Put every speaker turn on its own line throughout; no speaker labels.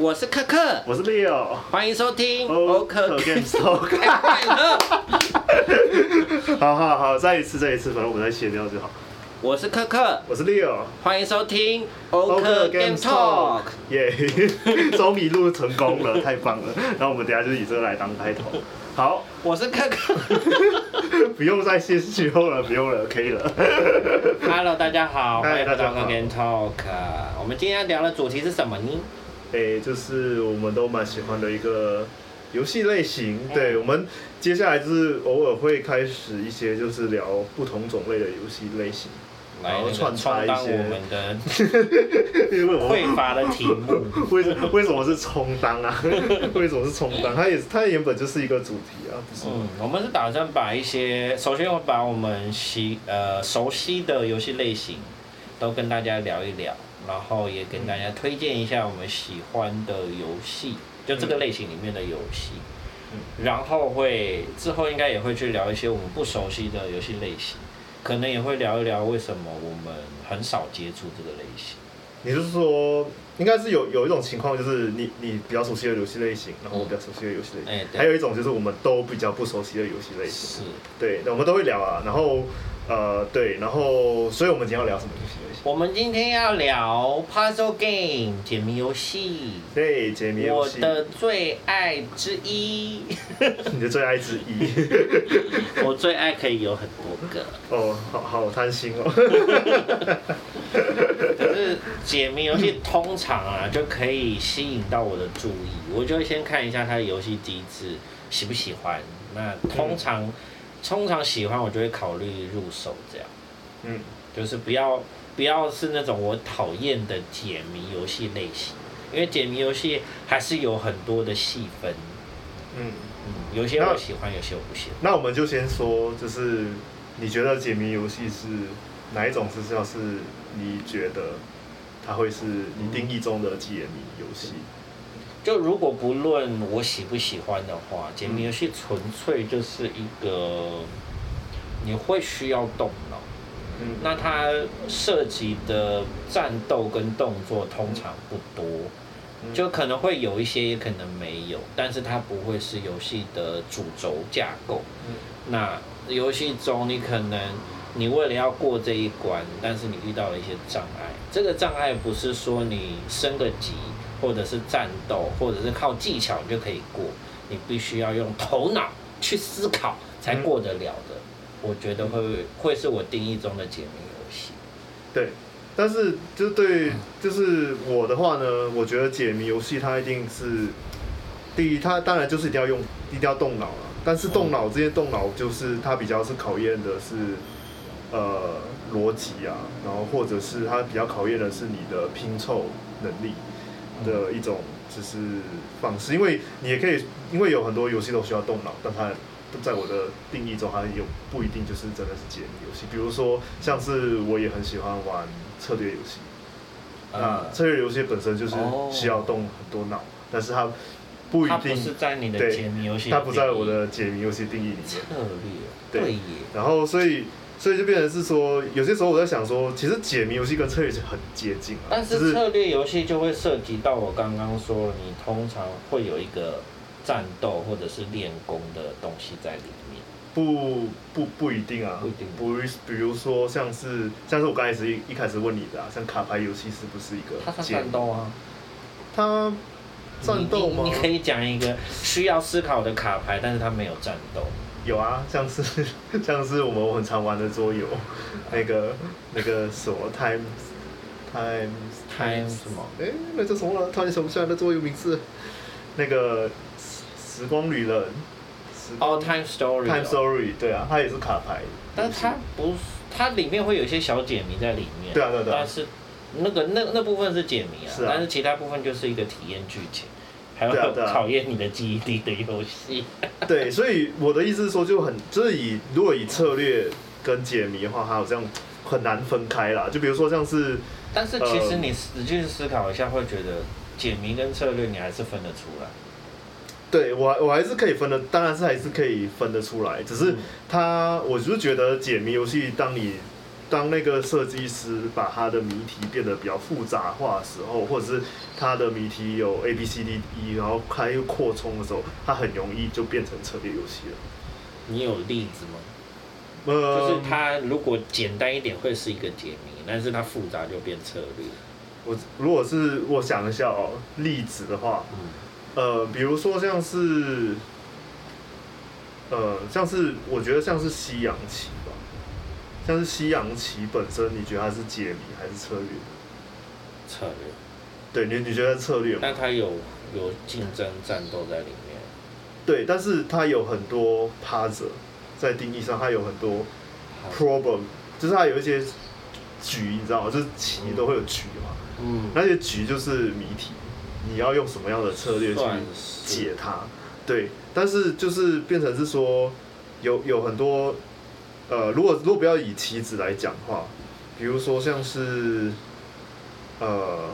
我是克克，
我是 Leo，
欢迎收听
欧克 Game Talk。好好好，再一次，再一次，反正我们再切掉就好。
我是克克，
我是 Leo，
欢迎收听欧克 Game Talk。
耶，终于录成功了，太棒了。然后我们等下就以这个来当开头。好，
我是克克，
不用再谢谢后了，不用了，可以了。
Hello，大家好，欢迎来到欧克 Game Talk。我们今天要聊的主题是什么呢？
诶、欸，就是我们都蛮喜欢的一个游戏类型。对，我们接下来就是偶尔会开始一些，就是聊不同种类的游戏类型，然后串插一些
我们的 匮乏的题目。
为什为什么是充当啊？为什么是充当？它也它原本就是一个主题啊，不是？
嗯，我们是打算把一些，首先我把我们习呃熟悉的游戏类型都跟大家聊一聊。然后也跟大家推荐一下我们喜欢的游戏，就这个类型里面的游戏。然后会之后应该也会去聊一些我们不熟悉的游戏类型，可能也会聊一聊为什么我们很少接触这个类型。
你就是说，应该是有有一种情况，就是你你比较熟悉的游戏类型，然后我比较熟悉的游戏类型。还有一种就是我们都比较不熟悉的游戏类型。是。对，我们都会聊啊。然后。呃，对，然后，所以我们今天要聊什么游戏？
我们今天要聊 puzzle game 解谜游戏。
对，解谜游
戏。我的最爱之一。
你的最爱之一。
我最爱可以有很多个。
哦，好好贪心哦。
可是解谜游戏通常啊，就可以吸引到我的注意，我就会先看一下它的游戏机制，喜不喜欢。那通常。嗯通常喜欢我就会考虑入手这样，嗯，就是不要不要是那种我讨厌的解谜游戏类型，因为解谜游戏还是有很多的细分，嗯嗯，有些我喜欢，有些我不喜欢。
那我们就先说，就是你觉得解谜游戏是哪一种？是要是你觉得它会是你定义中的解谜游戏？
就如果不论我喜不喜欢的话，解谜游戏纯粹就是一个你会需要动脑，嗯，那它涉及的战斗跟动作通常不多，就可能会有一些，也可能没有，但是它不会是游戏的主轴架构。那游戏中你可能你为了要过这一关，但是你遇到了一些障碍，这个障碍不是说你升个级。或者是战斗，或者是靠技巧就可以过，你必须要用头脑去思考才过得了的。我觉得会会是我定义中的解谜游戏。
对，但是就是对，就是我的话呢，我觉得解谜游戏它一定是第一，它当然就是一定要用，一定要动脑了。但是动脑这些动脑，就是它比较是考验的是呃逻辑啊，然后或者是它比较考验的是你的拼凑能力。的一种就是方式，因为你也可以，因为有很多游戏都需要动脑，但它在我的定义中，它有不一定就是真的是解谜游戏。比如说，像是我也很喜欢玩策略游戏，那策略游戏本身就是需要动很多脑，但是它不一定
不是在你的解谜游戏，
它不在我的解谜游戏定义里面。
策略，
对，然后所以。所以就变成是说，有些时候我在想说，其实解谜游戏跟策略是很接近啊。
但是策略游戏就会涉及到我刚刚说，你通常会有一个战斗或者是练功的东西在里面。
不不不一定啊，
不一定。
不，比如说像是像是我刚开始一一开始问你的啊，像卡牌游戏是不是一个？
它是战斗啊。
它战斗吗？
你，你可以讲一个需要思考的卡牌，但是它没有战斗。
有啊，像是 像是我们很常玩的桌游，那个那个什么 Time Time
Time 什么？
哎，那叫什么了？突然想不起来那桌游名字。那个时光旅人。
哦，Time Story。
Time Story，对啊，它也是卡牌。
但是它不，它里面会有一些小解谜在里面。
对啊，对啊。
但是那个那那部分是解谜啊，是啊，但是其他部分就是一个体验剧情。还要考验你的记忆力的游戏。
对，所以我的意思是说，就很就是以如果以策略跟解谜的话，它好像很难分开啦。就比如说像是，
但是其实你仔细思考一下，会觉得解谜跟策略你还是分得出来。
对我我还是可以分的，当然是还是可以分得出来。只是它，我就是觉得解谜游戏，当你当那个设计师把他的谜题变得比较复杂化的时候，或者是他的谜题有 A B C D E，然后他又扩充的时候，他很容易就变成策略游戏了。
你有例子吗？
呃，
就是它如果简单一点会是一个解谜，但是它复杂就变策略。
我如果是我想一下哦，例子的话，
嗯，
呃，比如说像是，呃，像是我觉得像是西洋棋吧，像是西洋棋本身，你觉得它是解谜还是策略？
策略。
对，你你觉得策略吗？
但它有有竞争战斗在里面。
对，但是它有很多 puzzle，在定义上它有很多 problem，就是它有一些局，你知道吗？就是棋都会有局嘛。
嗯，
那些局就是谜题，你要用什么样的策略去解它？对，但是就是变成是说，有有很多，呃，如果如果不要以棋子来讲话，比如说像是，呃，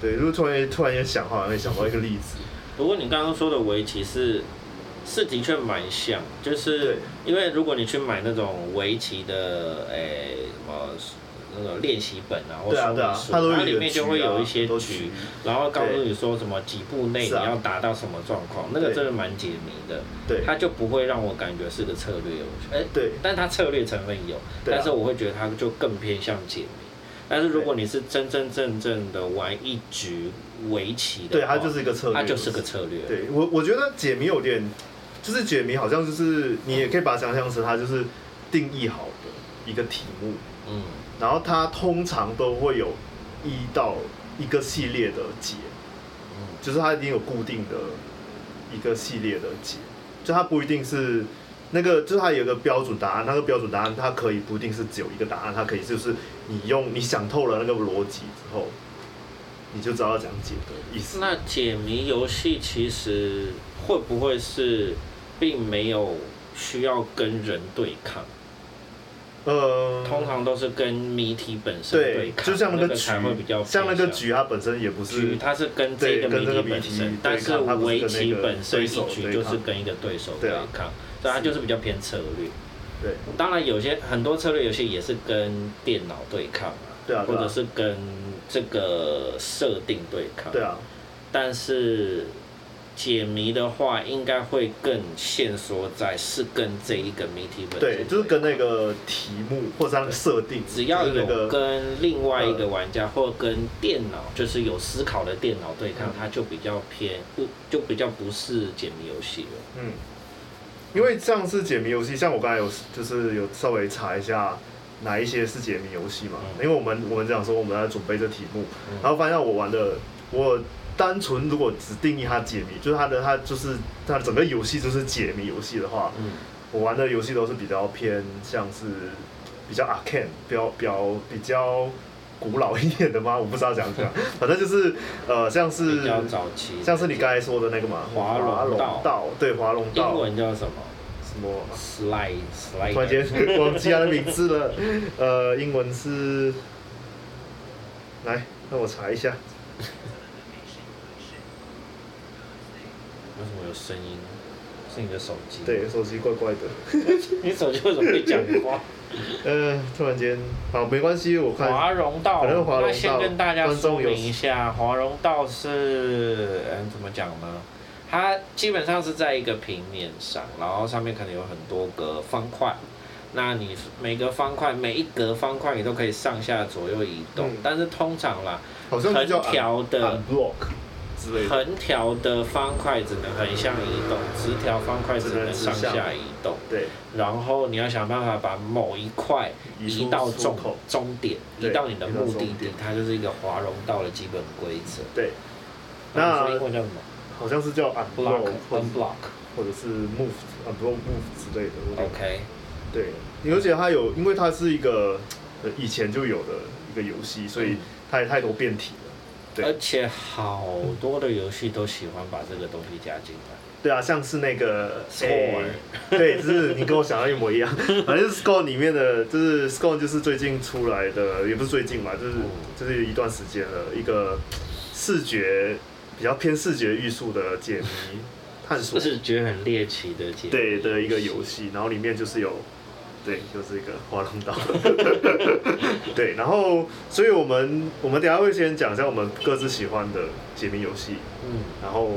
对，如果突然突然间想话，会想到一个例子。
不过你刚刚说的围棋是，是的确蛮像，就是因为如果你去买那种围棋的，诶、欸，什么？那种练习本啊，或书，它里面就会有一些局，然后告诉你说什么几步内你要达到什么状况，那个真的蛮解谜的。
对，
它就不会让我感觉是个策略游戏。哎，
对，
但它策略成分有，但是我会觉得它就更偏向解谜。但是如果你是真真正正的玩一局围棋的，
对，它就是一个策略，
它就是个策略。
对我，我觉得解谜有点，就是解谜好像就是你也可以把它想象成它就是定义好的一个题目。嗯。然后它通常都会有一到一个系列的解，嗯就是它已经有固定的一个系列的解，就它不一定是那个，就是它有一个标准答案，那个标准答案它可以不一定是只有一个答案，它可以就是你用你想透了那个逻辑之后，你就知道要怎样解的意思。
那解谜游戏其实会不会是并没有需要跟人对抗？
呃，
通常都是跟谜题本身对抗，
对，就像那个局，
才会比较
像那个局，它本身也不是，
它是跟这个谜题本身，但是围棋本身一局就是跟一个对手对抗，所以它就是比较偏策略。
对，
当然有些很多策略游戏也是跟电脑对抗
啊，对啊，
或者是跟这个设定对抗，
对啊，
但是。解谜的话，应该会更线索在是跟这一个谜题本身
对，就是跟那个题目或者它的设定，
只要有跟另外一个玩家或跟电脑，就是有思考的电脑对抗，它就比较偏不，就比较不是解谜游戏了。
嗯，因为这样是解谜游戏，像我刚才有就是有稍微查一下哪一些是解谜游戏嘛，因为我们我们这样说，我们在准备这题目，然后发现我玩的我。单纯如果只定义它解谜，就是它的它就是它整个游戏就是解谜游戏的话，嗯，我玩的游戏都是比较偏像是比较 arcane，比较比较比较古老一点的吗？我不知道怎样讲，反正就是呃像是
比较早期，
像是你刚才说的那个嘛，
华龙道，
对，华龙道，
英文叫什么？
什么
？Slide Slide，
突然间忘记它的名字了，呃，英文是，来让我查一下。
为什么有声音？是你的手机？
对，手机怪怪的。
你手机为什么会讲话？
呃，突然间，好，没关系，我看。
华容道，那先跟大家说明一下，华容道是嗯怎么讲呢？它基本上是在一个平面上，然后上面可能有很多个方块。那你每个方块，每一格方块你都可以上下左右移动，嗯、但是通常啦，横条的。横条的方块只能横向移动，直条方块只能上下移动。
对。
然后你要想办法把某一块移到终终点，移到你的目的地，它就是一个华容道的基本规则。
对。那英文叫什么？好像是叫 unblock，unblock，或者是 move，unblock move 之类的。
OK。
对，而且它有，因为它是一个以前就有的一个游戏，所以它也太多变体了。
而且好多的游戏都喜欢把这个东西加进来。
对啊，像是那个 Scorn，对，就是你跟我想的一模一样。反正 Score 里面的，就是 Score 就是最近出来的，也不是最近嘛，就是就是一段时间了，一个视觉比较偏视觉艺术的解谜探索，
视觉很猎奇的解谜，
对的一个游戏。然后里面就是有对，就是一个华容道。对，然后，所以我们我们等下会先讲一下我们各自喜欢的解谜游戏。嗯。然后，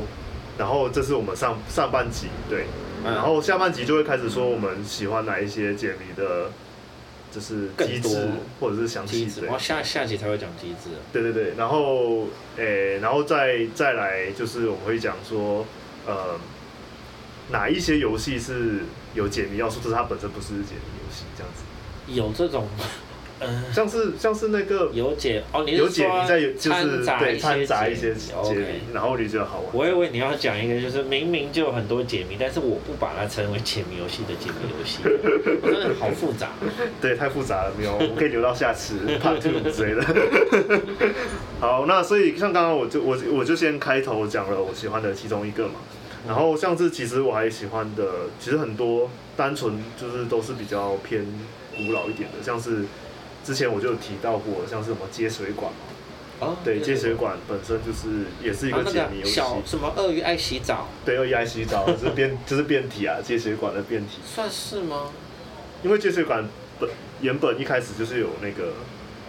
然后这是我们上上半集，对。然后下半集就会开始说我们喜欢哪一些解谜的，就是机制或者是详细。
然后下下集才会讲机制。
对对对，然后诶，然后再再来就是我们会讲说，呃，哪一些游戏是有解谜要素，就是它本身不是解谜游戏这样子。
有这种。
嗯像是像是那个
有解哦，你
有解谜在就是对掺杂一些解谜，然后你觉得好玩。
我以为你要讲一个，就是明明就有很多解谜，但是我不把它称为解谜游戏的解谜游戏，真的好复杂。
对，太复杂了，没有，我可以留到下次 part two 之类的。好，那所以像刚刚我就我我就先开头讲了我喜欢的其中一个嘛，然后像是其实我还喜欢的，其实很多单纯就是都是比较偏古老一点的，像是。之前我就提到过，像是什么接水管嘛，哦，对，接水管本身就是也是一个解谜游戏。
小什么鳄鱼爱洗澡？
对，鳄鱼爱洗澡，就是变就是变体啊，接水管的变体。
算是吗？
因为接水管本原本一开始就是有那个。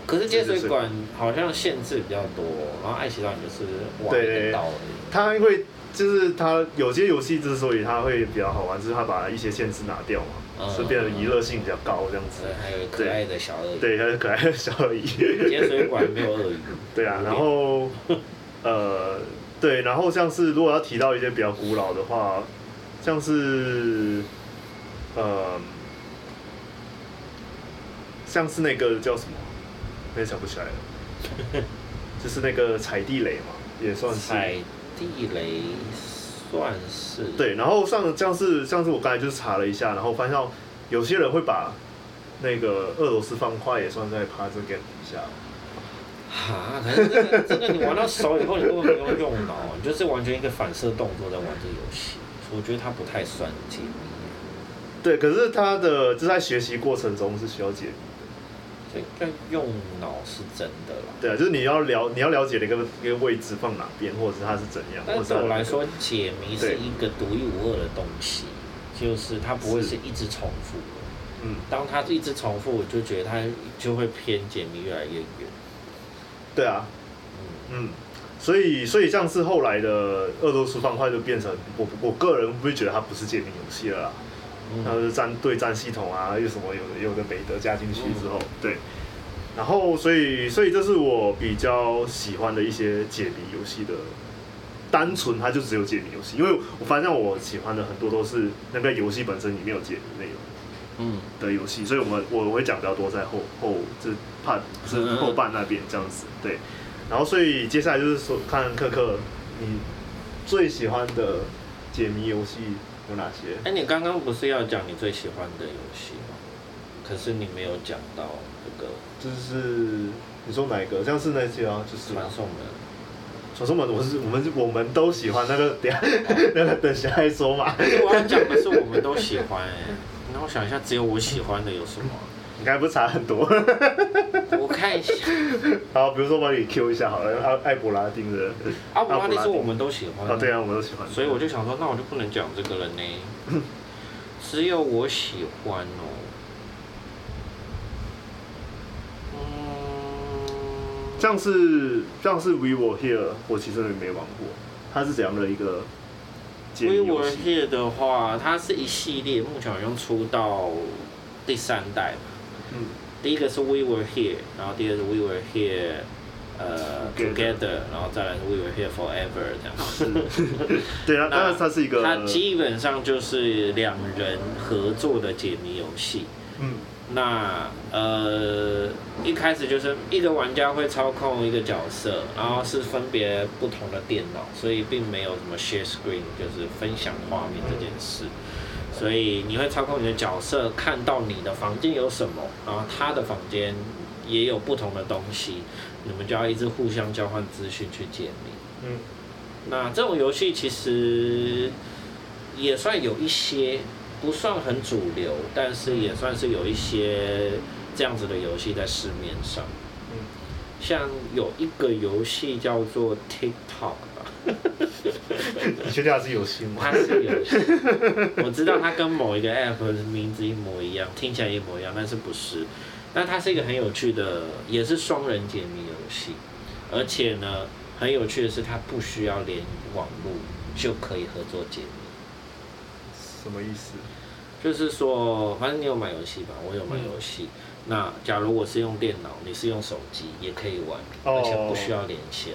可是接水管好像限制比较多，然后爱洗澡你就是挖一刀而已。
它因为就是它有些游戏之所以它会比较好玩，就是它把一些限制拿掉嘛。是变得娱乐性比较高这样子，
还有可爱的小鳄鱼，
对，还有可爱的小鳄鱼。
接水管没有鳄鱼。
对啊，然后，呃，对，然后像是如果要提到一些比较古老的话，像是，呃，像是那个叫什么，我也想不起来了，就是那个踩地雷嘛，也算是。
踩地雷。算是
对，然后像像是像是我刚才就是查了一下，然后发现有些人会把那个俄罗斯方块也算在 puzzle game 底下。
啊，可是这个这个你玩到手以后，你根本不用用脑，你就是完全一个反射动作在玩这个游戏。我觉得它不太算解谜。
对，可是它的就在学习过程中是需要解谜。
但用脑是真的啦。
对啊，就是你要了，你要了解一个一个位置放哪边，或者是它是怎样。
但对我来说，解谜是一个独一无二的东西，就是它不会是一直重复。嗯。当它一直重复，我就觉得它就会偏解谜越来越远。对啊。
嗯。嗯。所以，所以像是后来的俄罗斯方块就变成我我个人不会觉得它不是解谜游戏了啦。然后是战对战系统啊，又什么有的有的没的加进去之后，对，然后所以所以这是我比较喜欢的一些解谜游戏的，单纯它就只有解谜游戏，因为我发现我喜欢的很多都是那个游戏本身里面有解谜内容，嗯。的游戏，所以我们我会讲比较多在后后就怕是后半那边这样子，对，然后所以接下来就是说看克克你最喜欢的解谜游戏。有哪些？
哎，你刚刚不是要讲你最喜欢的游戏吗？可是你没有讲到这个。
就是你说哪一个？像是那些啊，就是。
传送门。
传送门，我是我们我们都喜欢 那个，等下那个等下再说嘛。
我要讲的是我们都喜欢哎，那我想一下，只有我喜欢的有什么？
应该不差很多。
我看一下。
好，比如说帮你 Q 一下好了，艾艾博拉丁的。
艾博拉丁是我们都喜欢。
啊，对啊，我们都喜欢。
所以我就想说，那我就不能讲这个了呢。只有我喜欢哦。
嗯。像是像是 We Were Here，我其实也没玩过。它是怎样的一个
？We Were Here 的话，它是一系列，目前好像出到第三代吧。嗯。第一个是 We Were Here，然后第二个是 We Were Here，呃，Together，然后再来是 We Were Here Forever 这样子。
对啊，当然它是一个。
它基本上就是两人合作的解谜游戏。嗯。那呃，一开始就是一个玩家会操控一个角色，然后是分别不同的电脑，所以并没有什么 share screen，就是分享画面这件事。所以你会操控你的角色，看到你的房间有什么，然后他的房间也有不同的东西，你们就要一直互相交换资讯去解谜。嗯，那这种游戏其实也算有一些，不算很主流，但是也算是有一些这样子的游戏在市面上。嗯，像有一个游戏叫做 TikTok 吧。
你确定它是游戏吗？
他是游戏，我知道他跟某一个 app 的名字一模一样，听起来一模一样，但是不是？但它是一个很有趣的，也是双人解谜游戏，而且呢，很有趣的是，它不需要连网络就可以合作解谜。
什么意思？
就是说，反正你有买游戏吧，我有买游戏。嗯、那假如我是用电脑，你是用手机，也可以玩，而且不需要连线。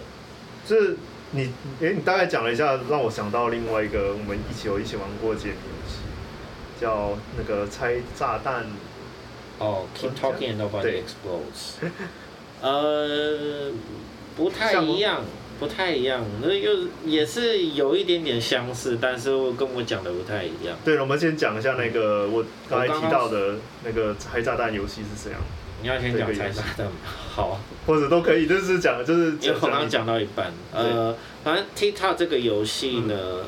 这。你哎、欸，你大概讲了一下，让我想到另外一个我们一起有一起玩过的解谜游戏，叫那个拆炸弹。
哦、oh，Keep talking and nobody explodes。呃，不太一样，不太一样，那又也是有一点点相似，但是跟我讲的不太一样。
对了，我们先讲一下那个我刚才提到的那个拆炸弹游戏是怎样。
你要先讲拆炸弹吗？好，
或者都可以，就是讲就是。
因为我刚刚讲到一半，呃，反正 TikTok 这个游戏呢，嗯、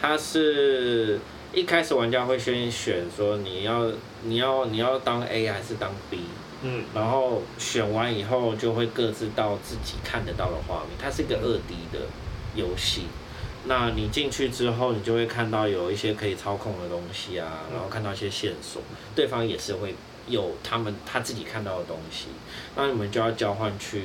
它是一开始玩家会先选说你要你要你要当 A 还是当 B，嗯，然后选完以后就会各自到自己看得到的画面，它是一个二 D 的游戏。那你进去之后，你就会看到有一些可以操控的东西啊，然后看到一些线索，对方也是会。有他们他自己看到的东西，那你们就要交换去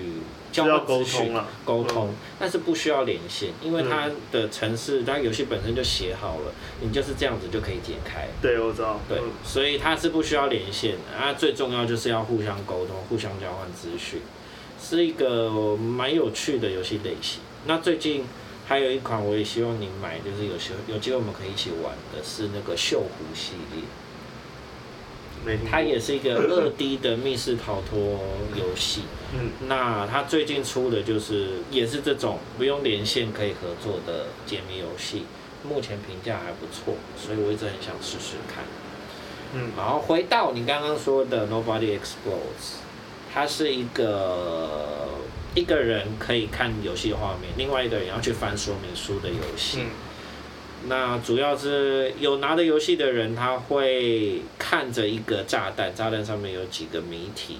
交换资讯沟通，但是不需要连线，因为它的城市，它游戏本身就写好了，你就是这样子就可以解开。
对，我知道。
对，所以它是不需要连线的，啊，最重要就是要互相沟通，互相交换资讯，是一个蛮有趣的游戏类型。那最近还有一款，我也希望你买，就是有机有机会我们可以一起玩的，是那个锈湖系列。它也是一个二 D 的密室逃脱游戏。嗯，那它最近出的就是也是这种不用连线可以合作的解谜游戏，目前评价还不错，所以我一直很想试试看。嗯，然后回到你刚刚说的 Nobody Explodes，它是一个一个人可以看游戏画面，另外一个人要去翻说明书的游戏。嗯那主要是有拿着游戏的人，他会看着一个炸弹，炸弹上面有几个谜题。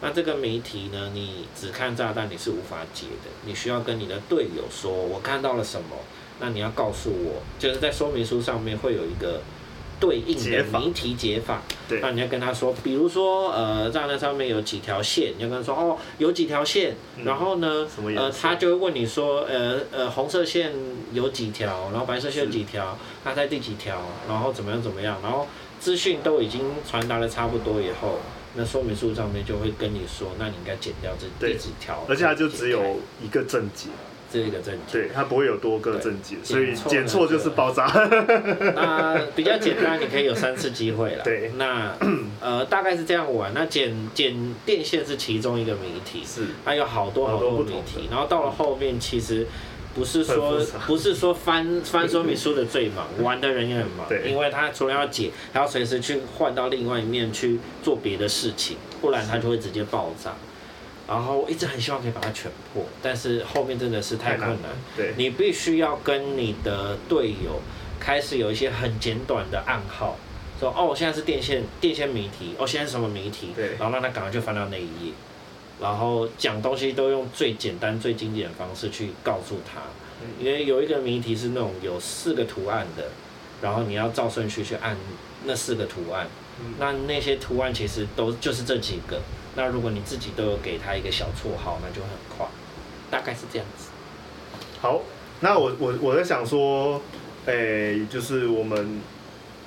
那这个谜题呢，你只看炸弹你是无法解的，你需要跟你的队友说，我看到了什么。那你要告诉我，就是在说明书上面会有一个。对应的谜题解法，对，那你要跟他说，比如说，呃，在那上面有几条线，你要跟他说，哦，有几条线，然后呢，呃，他就会问你说，呃呃，红色线有几条，然后白色线有几条，它在第几条，然后怎么样怎么样，然后资讯都已经传达的差不多以后，那说明书上面就会跟你说，那你应该剪掉这第几条，
而且它就只有一个正解。
这一个正解，
对，它不会有多个正解，所以剪错就是爆炸。
那比较简单，你可以有三次机会了。对，那 呃大概是这样玩。那剪剪电线是其中一个谜题，是，还有好多好多谜题。然后到了后面，其实不是说不是说翻翻说明书的最忙，玩的人也很忙，因为他除了要解，还要随时去换到另外一面去做别的事情，不然他就会直接爆炸。然后我一直很希望可以把它全破，但是后面真的是太困难。对，你必须要跟你的队友开始有一些很简短的暗号，说哦，现在是电线电线谜题，哦，现在是什么谜题？对，然后让他赶快去翻到那一页，然后讲东西都用最简单最经典的方式去告诉他，因为有一个谜题是那种有四个图案的，然后你要照顺序去按那四个图案，那那些图案其实都就是这几个。那如果你自己都有给他一个小绰号，那就很快，大概是这样子。
好，那我我我在想说，诶、欸，就是我们，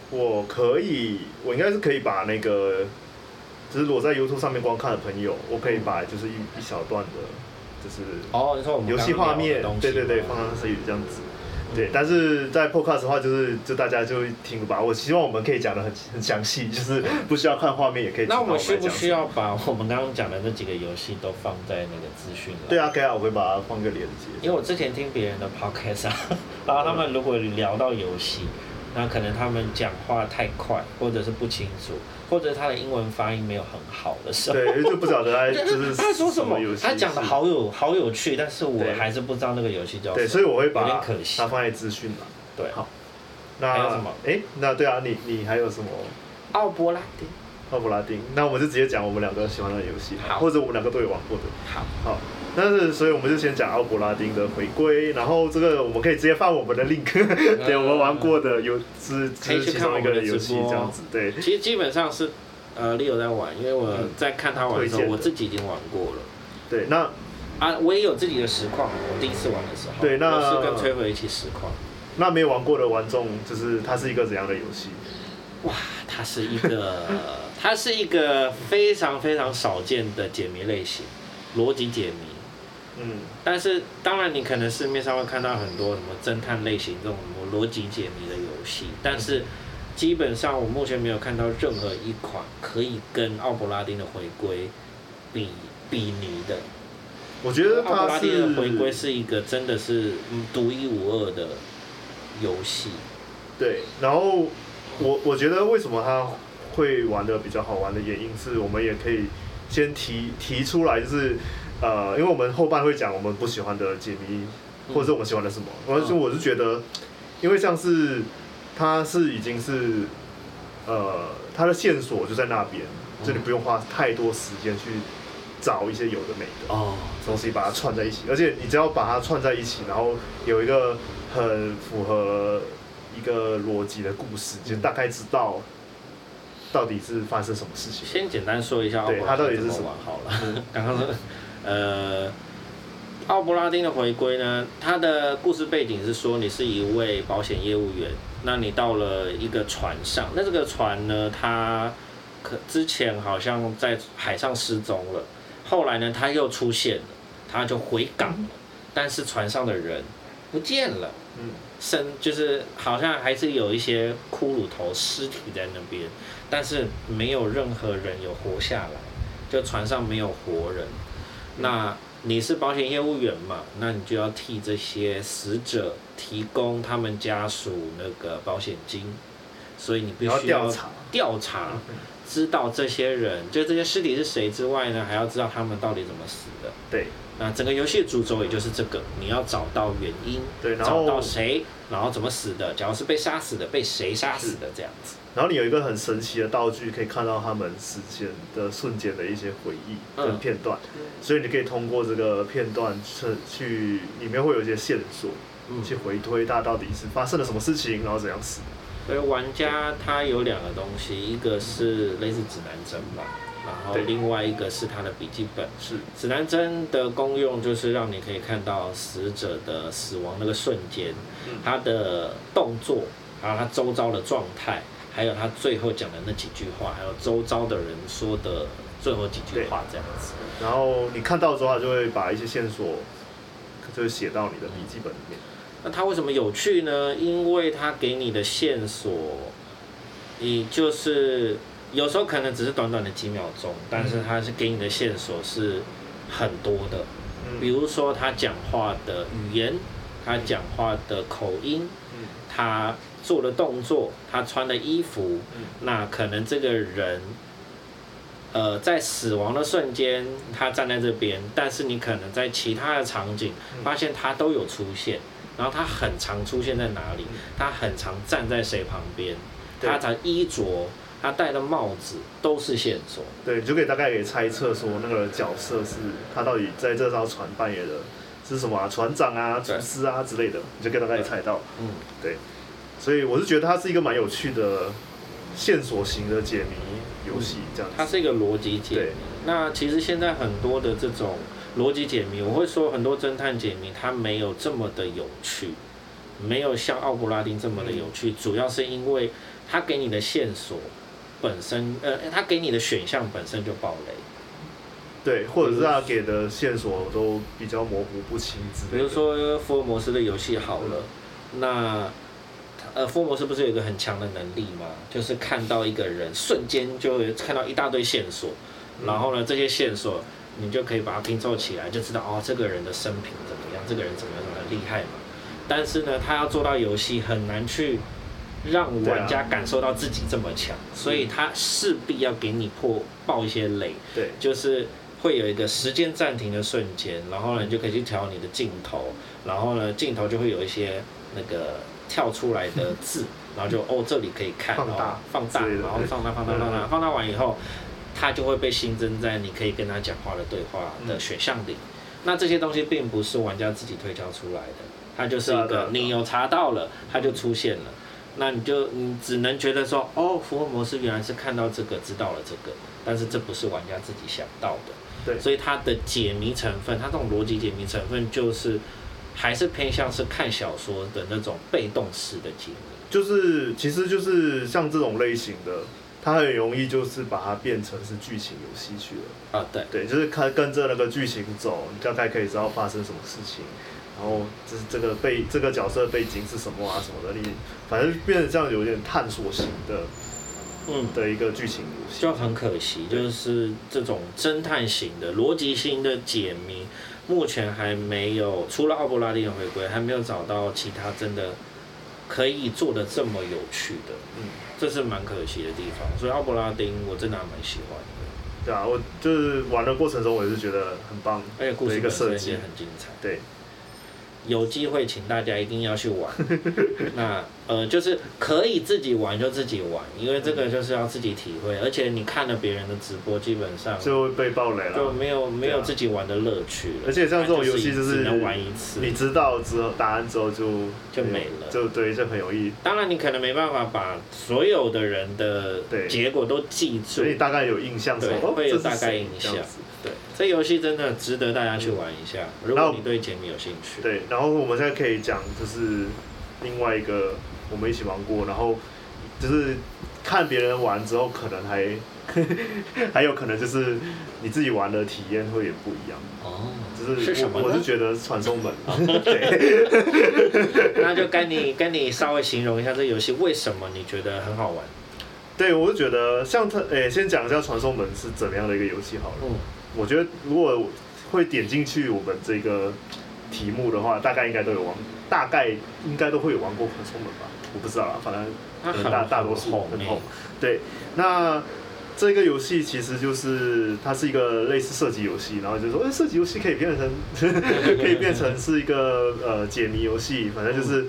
我可以，我应该是可以把那个，就是我在 YouTube 上面观看的朋友，我可以把就是一一小段的，就是哦，你说我们游戏画面，对对对，放上去这样子。对，但是在 Podcast 的话，就是就大家就听吧。我希望我们可以讲的很很详细，就是 不需要看画面也可以。
那我们需不需要把我们刚刚讲的那几个游戏都放在那个资讯栏？
对啊，可以啊，我会把它放个链接。
因为我之前听别人的 Podcast 啊，然后他们如果聊到游戏，那可能他们讲话太快，或者是不清楚。或者他的英文发音没有很好的时候，
对，就不晓得他 就是
他说什么，他讲的好有好有趣，但是我还是不知道那个游戏叫什么。
对，所以我会把它放在资讯嘛。
对，好。
那还有什么？哎，那对啊，你你还有什么？
奥伯拉丁。
奥伯拉丁，那我们就直接讲我们两个喜欢的游戏，好或者我们两个都有玩过的。
好。
好。但是所以我们就先讲奥普拉丁的回归，然后这个我们可以直接放我们的 link，对，我们玩过的有是
可以去看我们的游戏
这样子，对。
其实基本上是呃 Leo 在玩，因为我在看他玩的时候，我自己已经玩过了。
对，那
啊，我也有自己的实况，我第一次玩的时候，
对，那
是跟崔伟一起实况。
那没有玩过的玩众，就是它是一个怎样的游戏？
哇，它是一个，它是一个非常非常少见的解谜类型，逻辑解谜。嗯，但是当然你可能市面上会看到很多什么侦探类型这种什么逻辑解谜的游戏，但是基本上我目前没有看到任何一款可以跟奥伯拉丁的回归比比拟的。
我觉得
奥伯拉丁的回归是一个真的是独一无二的游戏。
对，然后我我觉得为什么他会玩的比较好玩的原因是我们也可以先提提出来，就是。呃，因为我们后半会讲我们不喜欢的解谜，或者是我们喜欢的什么。而且我是觉得，因为像是它是已经是，呃，它的线索就在那边，就你不用花太多时间去找一些有的没的哦东西把它串在一起。而且你只要把它串在一起，然后有一个很符合一个逻辑的故事，就大概知道到底是发生什么事情。
先简单说一下，
对，它到底是什么？
好了，刚刚说。呃，奥布拉丁的回归呢，他的故事背景是说你是一位保险业务员，那你到了一个船上，那这个船呢，它可之前好像在海上失踪了，后来呢，他又出现了，他就回港了，但是船上的人不见了，嗯，生就是好像还是有一些骷髅头尸体在那边，但是没有任何人有活下来，就船上没有活人。那你是保险业务员嘛？那你就要替这些死者提供他们家属那个保险金，所以你必须要调查，调查，知道这些人就这些尸体是谁之外呢，还要知道他们到底怎么死的。
对。
那整个游戏的主轴也就是这个，你要找到原因，
对，
找到谁，然后怎么死的，假如是被杀死的，被谁杀死的这样子。
然后你有一个很神奇的道具，可以看到他们死前的瞬间的一些回忆跟片段，嗯、所以你可以通过这个片段去去里面会有一些线索，嗯、去回推他到底是发生了什么事情，然后怎样死。
所以玩家他有两个东西，一个是类似指南针吧，然后另外一个是他的笔记本。是指南针的功用就是让你可以看到死者的死亡那个瞬间，嗯、他的动作，还有他周遭的状态。还有他最后讲的那几句话，还有周遭的人说的最后几句话，这样子。
然后你看到之后，他就会把一些线索，就会写到你的笔记本里面。
那他为什么有趣呢？因为他给你的线索，你就是有时候可能只是短短的几秒钟，但是他是给你的线索是很多的。比如说他讲话的语言，他讲话的口音，他。做的动作，他穿的衣服，那可能这个人，呃，在死亡的瞬间，他站在这边，但是你可能在其他的场景发现他都有出现，然后他很常出现在哪里，他很常站在谁旁边，他的衣着，他戴的帽子都是线索。
对，你就可以大概可以猜测说那个角色是他到底在这艘船扮演的是什么啊，船长啊，厨师啊之类的，你就可以大概猜到。嗯，对。所以我是觉得它是一个蛮有趣的线索型的解谜游戏，这样子。
它是一个逻辑解谜。那其实现在很多的这种逻辑解谜，我会说很多侦探解谜它没有这么的有趣，没有像奥古拉丁这么的有趣，嗯、主要是因为它给你的线索本身，呃，它给你的选项本身就爆雷。
对，或者是他给的线索都比较模糊不清之类的。
比如说福尔摩斯的游戏好了，嗯、那。呃，伏魔师不是有一个很强的能力吗？就是看到一个人，瞬间就会看到一大堆线索，然后呢，这些线索你就可以把它拼凑起来，就知道哦，这个人的生平怎么样，这个人怎么样怎么厉害嘛。但是呢，他要做到游戏很难去让玩家感受到自己这么强，所以他势必要给你破爆一些雷。对，就是会有一个时间暂停的瞬间，然后呢，你就可以去调你的镜头，然后呢，镜头就会有一些那个。跳出来的字，然后就哦，这里可以看，放大，放大，然后放大，放大，放大，放大完以后，它就会被新增在你可以跟他讲话的对话的选项里。那这些东西并不是玩家自己推敲出来的，它就是一个你有查到了，它就出现了。那你就你只能觉得说，哦，福尔摩斯原来是看到这个知道了这个，但是这不是玩家自己想到的。
对，
所以它的解谜成分，它这种逻辑解谜成分就是还是偏向是看小说的那种被动式的解谜。
就是其实就是像这种类型的，它很容易就是把它变成是剧情游戏去了。
啊，对，
对，就是看跟着那个剧情走，你大概可以知道发生什么事情。然后就是这个背这个角色背景是什么啊什么的，你反正变成这样有点探索型的，嗯的一个剧情游戏，
就很可惜，就是这种侦探型的逻辑性的解谜，目前还没有除了奥布拉丁的回归，还没有找到其他真的可以做的这么有趣的，嗯，这是蛮可惜的地方。所以奥布拉丁我真的还蛮喜欢的。
对啊，我就是玩的过程中我也是觉得很棒，
而且故事本身也很精彩，
对。
有机会，请大家一定要去玩。那呃，就是可以自己玩就自己玩，因为这个就是要自己体会。而且你看了别人的直播，基本上
就会被爆雷了，
就没有没有自己玩的乐趣了。
而且像这种游戏就是
只能玩一次，
你知道之后答案之后就
就没了，
就对，就很有意
义。当然你可能没办法把所有的人的结果都记住，
所以大概有印象，
对，会有大概印象。对，这游戏真的值得大家去玩一下。嗯、如果你对解谜有兴趣。
对，然后我们现在可以讲，就是另外一个我们一起玩过，然后就是看别人玩之后，可能还 还有可能就是你自己玩的体验会也不一样。
哦，
就是我我是觉得传送门。
对，那就跟你跟你稍微形容一下这游戏为什么你觉得很好玩。
对，我就觉得像它，诶，先讲一下传送门是怎么样的一个游戏好了。嗯我觉得如果会点进去我们这个题目的话，大概应该都有玩，大概应该都会有玩过传送门吧，我不知道啦，反正大大多数很红。对，那这个游戏其实就是它是一个类似射击游戏，然后就说，哎，射击游戏可以变成 可以变成是一个呃解谜游戏，反正就是。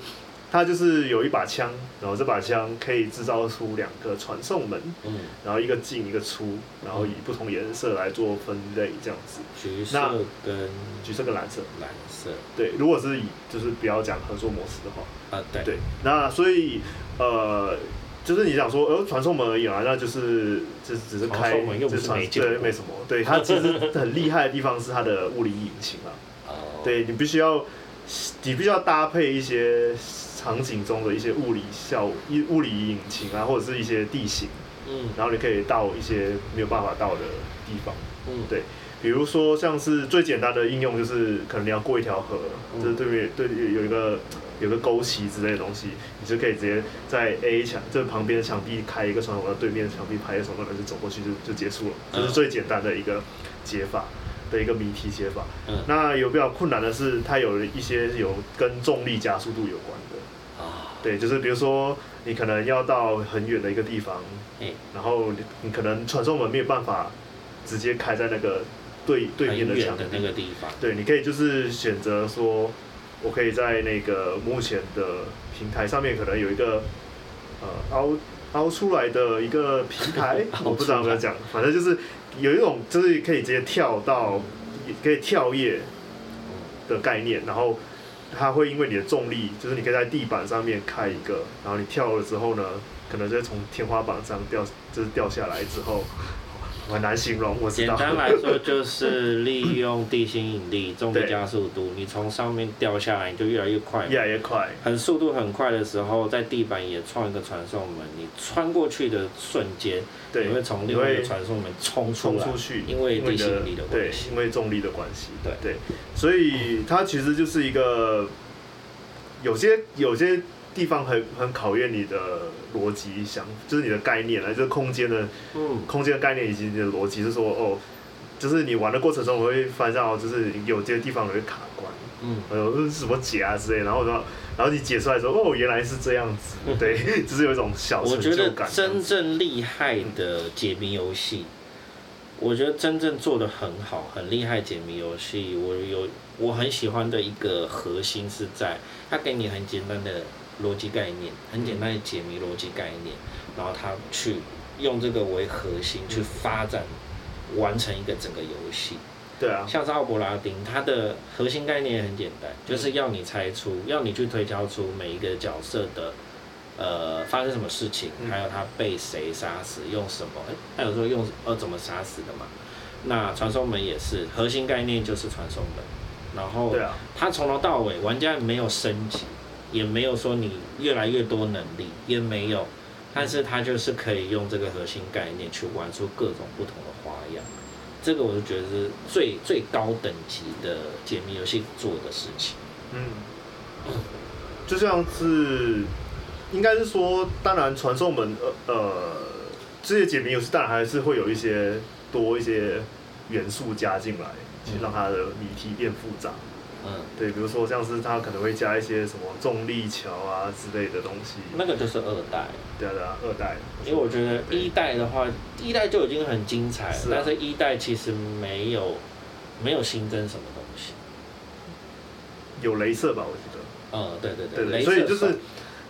它就是有一把枪，然后这把枪可以制造出两个传送门，嗯，然后一个进一个出，然后以不同颜色来做分类，这样子。
橘色跟
橘色跟蓝色。
蓝色。
对，如果是以就是不要讲合作模式的话，
啊对。
对，那所以呃，就是你想说呃传送门而已啊，那就是就只是开，就传对没什么。对，它其实很厉害的地方是它的物理引擎啊。哦。对，你必须要，你必须要搭配一些。场景中的一些物理效一物理引擎啊，或者是一些地形，嗯，然后你可以到一些没有办法到的地方，嗯，对，比如说像是最简单的应用就是可能你要过一条河，嗯、就是对面对有一个有个沟渠之类的东西，你就可以直接在 A 墙这旁边的墙壁开一个窗口，到对面的墙壁拍一个窗口，就走过去就就结束了，这、就是最简单的一个解法的一个谜题解法。嗯，那有比较困难的是，它有一些有跟重力加速度有关。对，就是比如说你可能要到很远的一个地方，嗯、然后你你可能传送门没有办法直接开在那个对对面的墙的
那个地方。
对，你可以就是选择说，我可以在那个目前的平台上面可能有一个呃凹凹出来的一个平台，我不知道怎么讲，反正就是有一种就是可以直接跳到，可以跳跃的概念，然后。它会因为你的重力，就是你可以在地板上面开一个，然后你跳了之后呢，可能就从天花板上掉，就是掉下来之后，很难形容。我知道。
简单来说，就是利用地心引力、重力加速度，你从上面掉下来，你就越来越快。
越来越快。
很速度很快的时候，在地板也创一个传送门，你穿过去的瞬间，你会从另外一个传送门冲出来，因为地心引力的关系。
对，因为重力的关系。
对
对，所以它其实就是一个。有些有些地方很很考验你的逻辑想，就是你的概念啊，就是空间的，嗯，空间的概念以及你的逻辑，是说哦，就是你玩的过程中，我会发现哦，就是有些地方会卡关，嗯，还有什么解啊之类，然后然后然后你解出来说哦，原来是这样子，对，就是有一种小成就感。我觉得
真正厉害的解谜游戏，我觉得真正做的很好、很厉害解谜游戏，我有。我很喜欢的一个核心是在，它给你很简单的逻辑概念，很简单的解谜逻辑概念，然后他去用这个为核心去发展，完成一个整个游戏。
对啊。
像是奥伯拉丁，它的核心概念也很简单，就是要你猜出，要你去推敲出每一个角色的，呃，发生什么事情，还有他被谁杀死，用什么，哎，他有时候用呃怎么杀死的嘛。那传送门也是核心概念就是传送门，然后他从头到尾玩家没有升级，也没有说你越来越多能力，也没有。但是它就是可以用这个核心概念去玩出各种不同的花样，这个我就觉得是最最高等级的解谜游戏做的事情。
嗯，就像是，应该是说，当然传送门呃呃这些解谜游戏当然还是会有一些多一些元素加进来，去让它的谜题变复杂。对，比如说像是它可能会加一些什么重力桥啊之类的东西，
那个就是二代。
对啊，对啊，二代。
因为我觉得一代的话，一代就已经很精彩了，是啊，但是一代其实没有没有新增什么东西。
有镭射吧，我觉得。
嗯，对对对。
对，对，所以就是，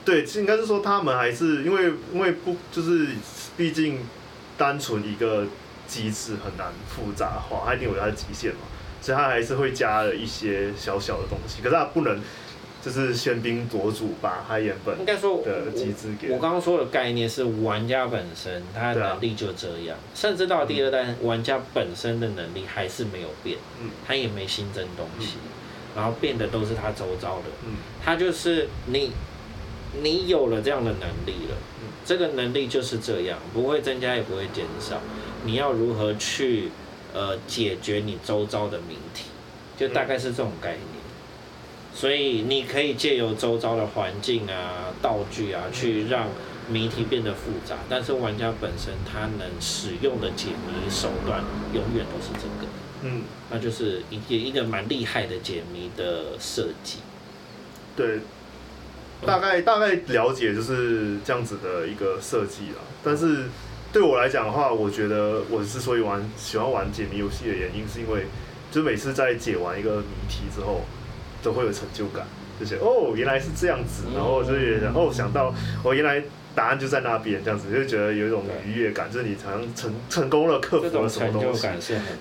对，应该是说他们还是因为因为不就是，毕竟单纯一个机制很难复杂化，它一定有它的极限嘛。所以它还是会加了一些小小的东西，可是他不能就是喧宾夺主，把他原本应该说的机制给。
我刚刚说的概念是玩家本身他的能力就这样，啊、甚至到第二代，玩家本身的能力还是没有变，嗯，他也没新增东西，嗯、然后变的都是他周遭的，嗯，他就是你，你有了这样的能力了，嗯，这个能力就是这样，不会增加也不会减少，你要如何去？呃，解决你周遭的谜题，就大概是这种概念。嗯、所以你可以借由周遭的环境啊、道具啊，去让谜题变得复杂。但是玩家本身他能使用的解谜手段，永远都是这个。嗯，那就是一一个蛮厉害的解谜的设计。
对，大概大概了解就是这样子的一个设计了，但是。对我来讲的话，我觉得我之所以玩喜欢玩解谜游戏的原因，是因为就每次在解完一个谜题之后，都会有成就感，就是哦原来是这样子，然后就也然后想到哦原来答案就在那边，这样子就觉得有一种愉悦感，就是你好像成成功了，克服了什么东西。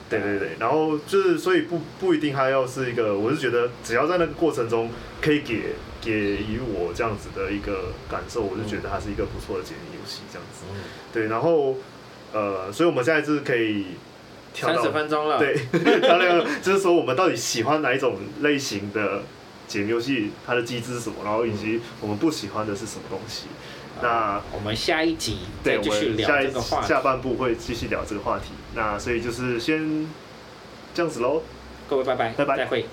对对对，然后就是所以不不一定它要是一个，我是觉得只要在那个过程中可以给给予我这样子的一个感受，我就觉得它是一个不错的解谜游戏，这样子。对，然后，呃，所以我们现在就是可以
三十分钟了。
对，他那个就是说我们到底喜欢哪一种类型的解谜游戏，它的机制是什么，然后以及我们不喜欢的是什么东西。嗯、那
我们下一集再继续聊这个话题。
下半部会继续聊这个话题。那所以就是先这样子喽，
各位拜拜，
拜拜，
再会。